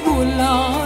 不老。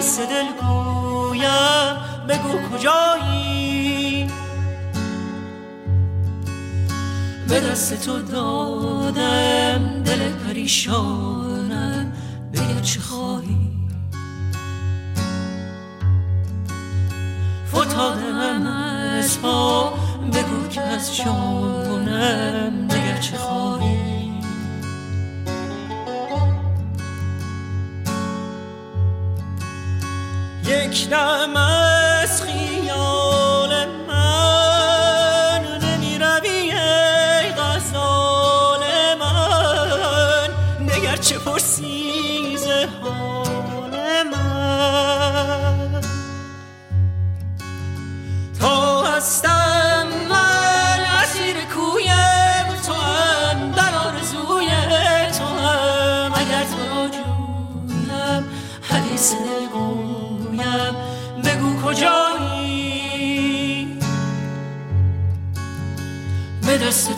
حدیث دل گویم بگو کجایی؟ به دست تو دادم دل پریشانم بگر چه خواهی؟ فتادم از پا بگو که از جانم بگر چه خواهی؟ یک دم از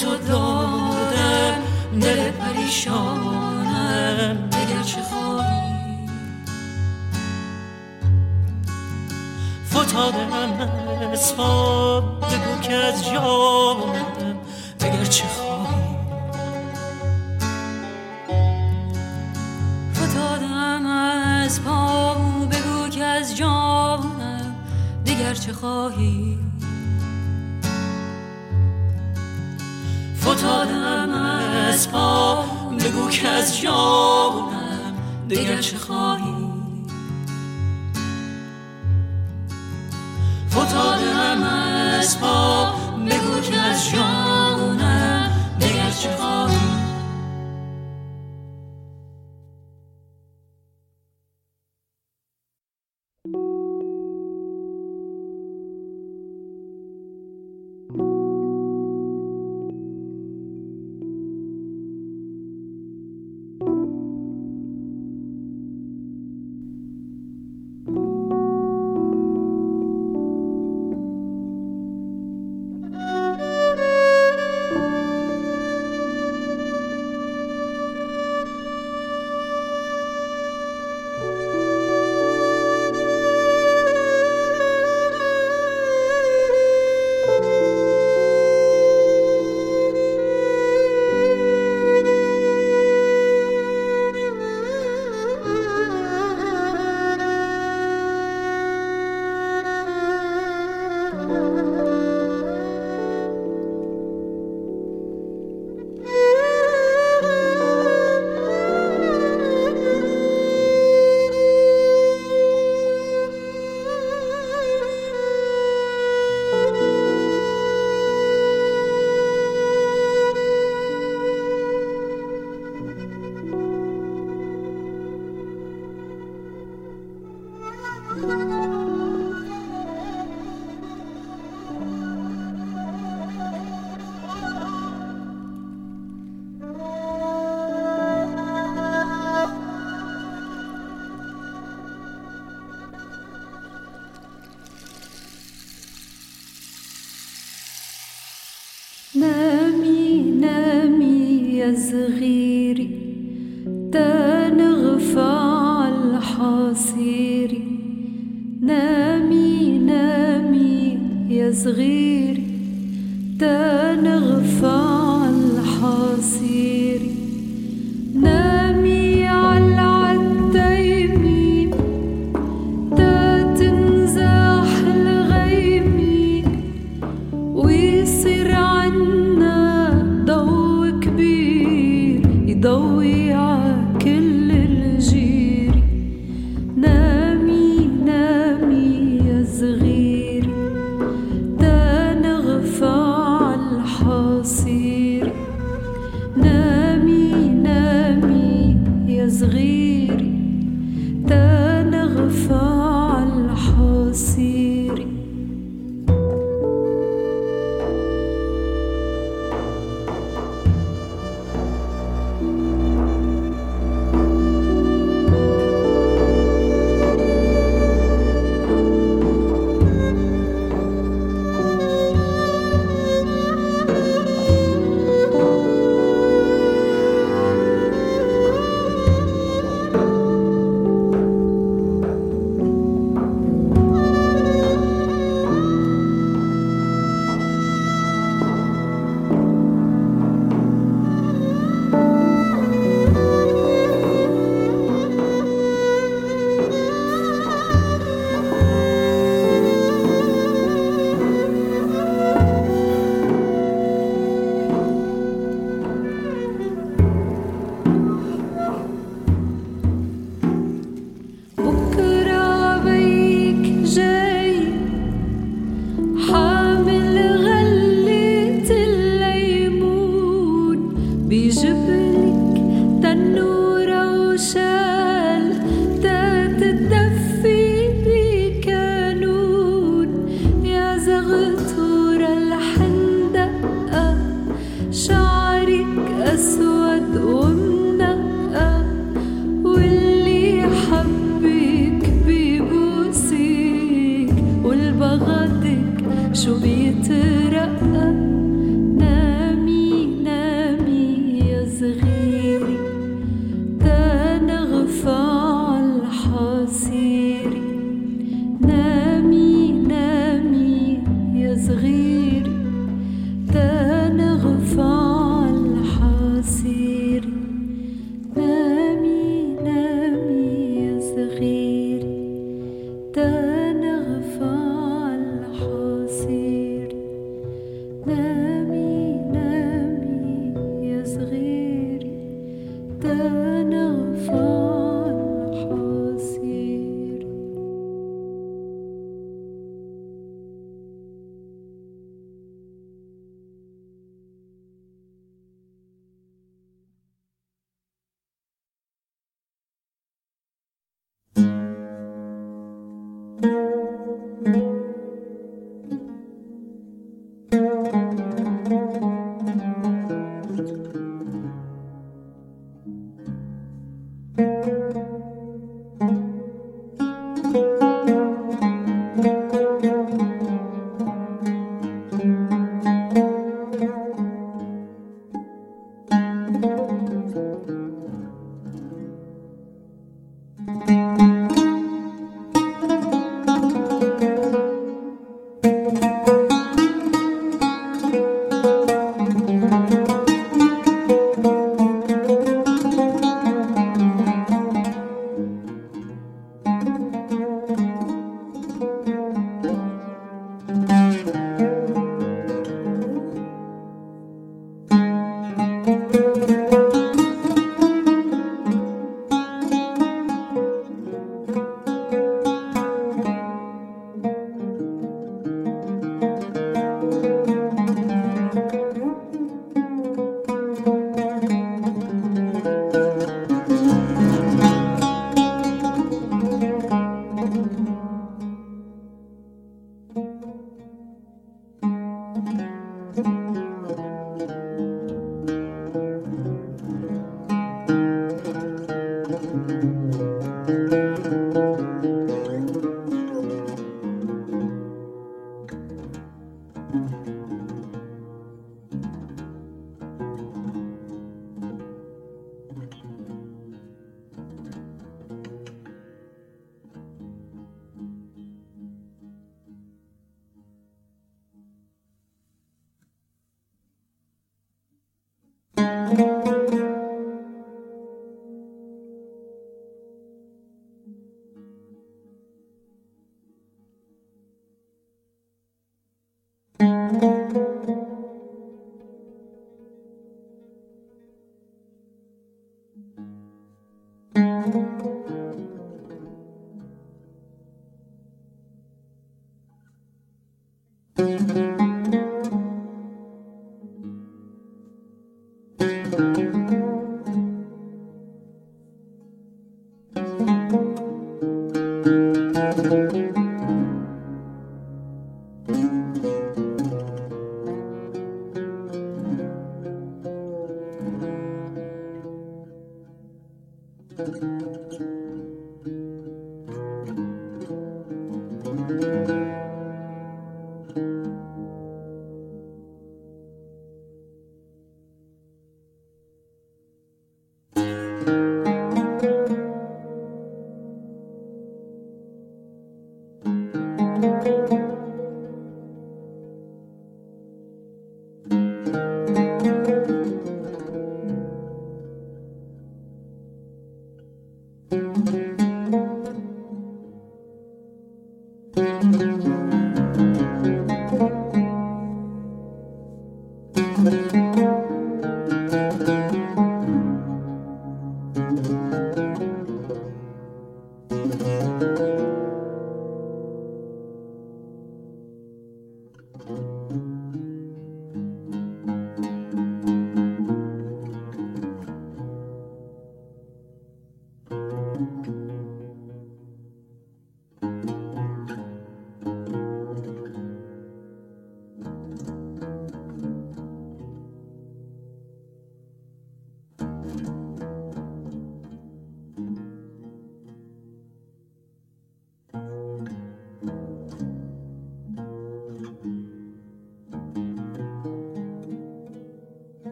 تو دادم دل پریشانم دگر چه خواهی؟ فتادم از پا بگو که از جانم بگر چه خواهی؟ فتادم از پا بگو که از جانم دیگر چه خواهی؟ فتادم از پا. بگو که از جانم دیگر چه خواهی. فتادم از پا. بگو که از جانم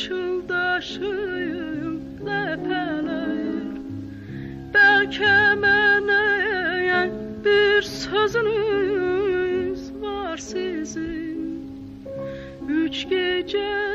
çıldaşıyım ləpələyir Bəlkə mənə bir sözünüz var sizin. Üç gecə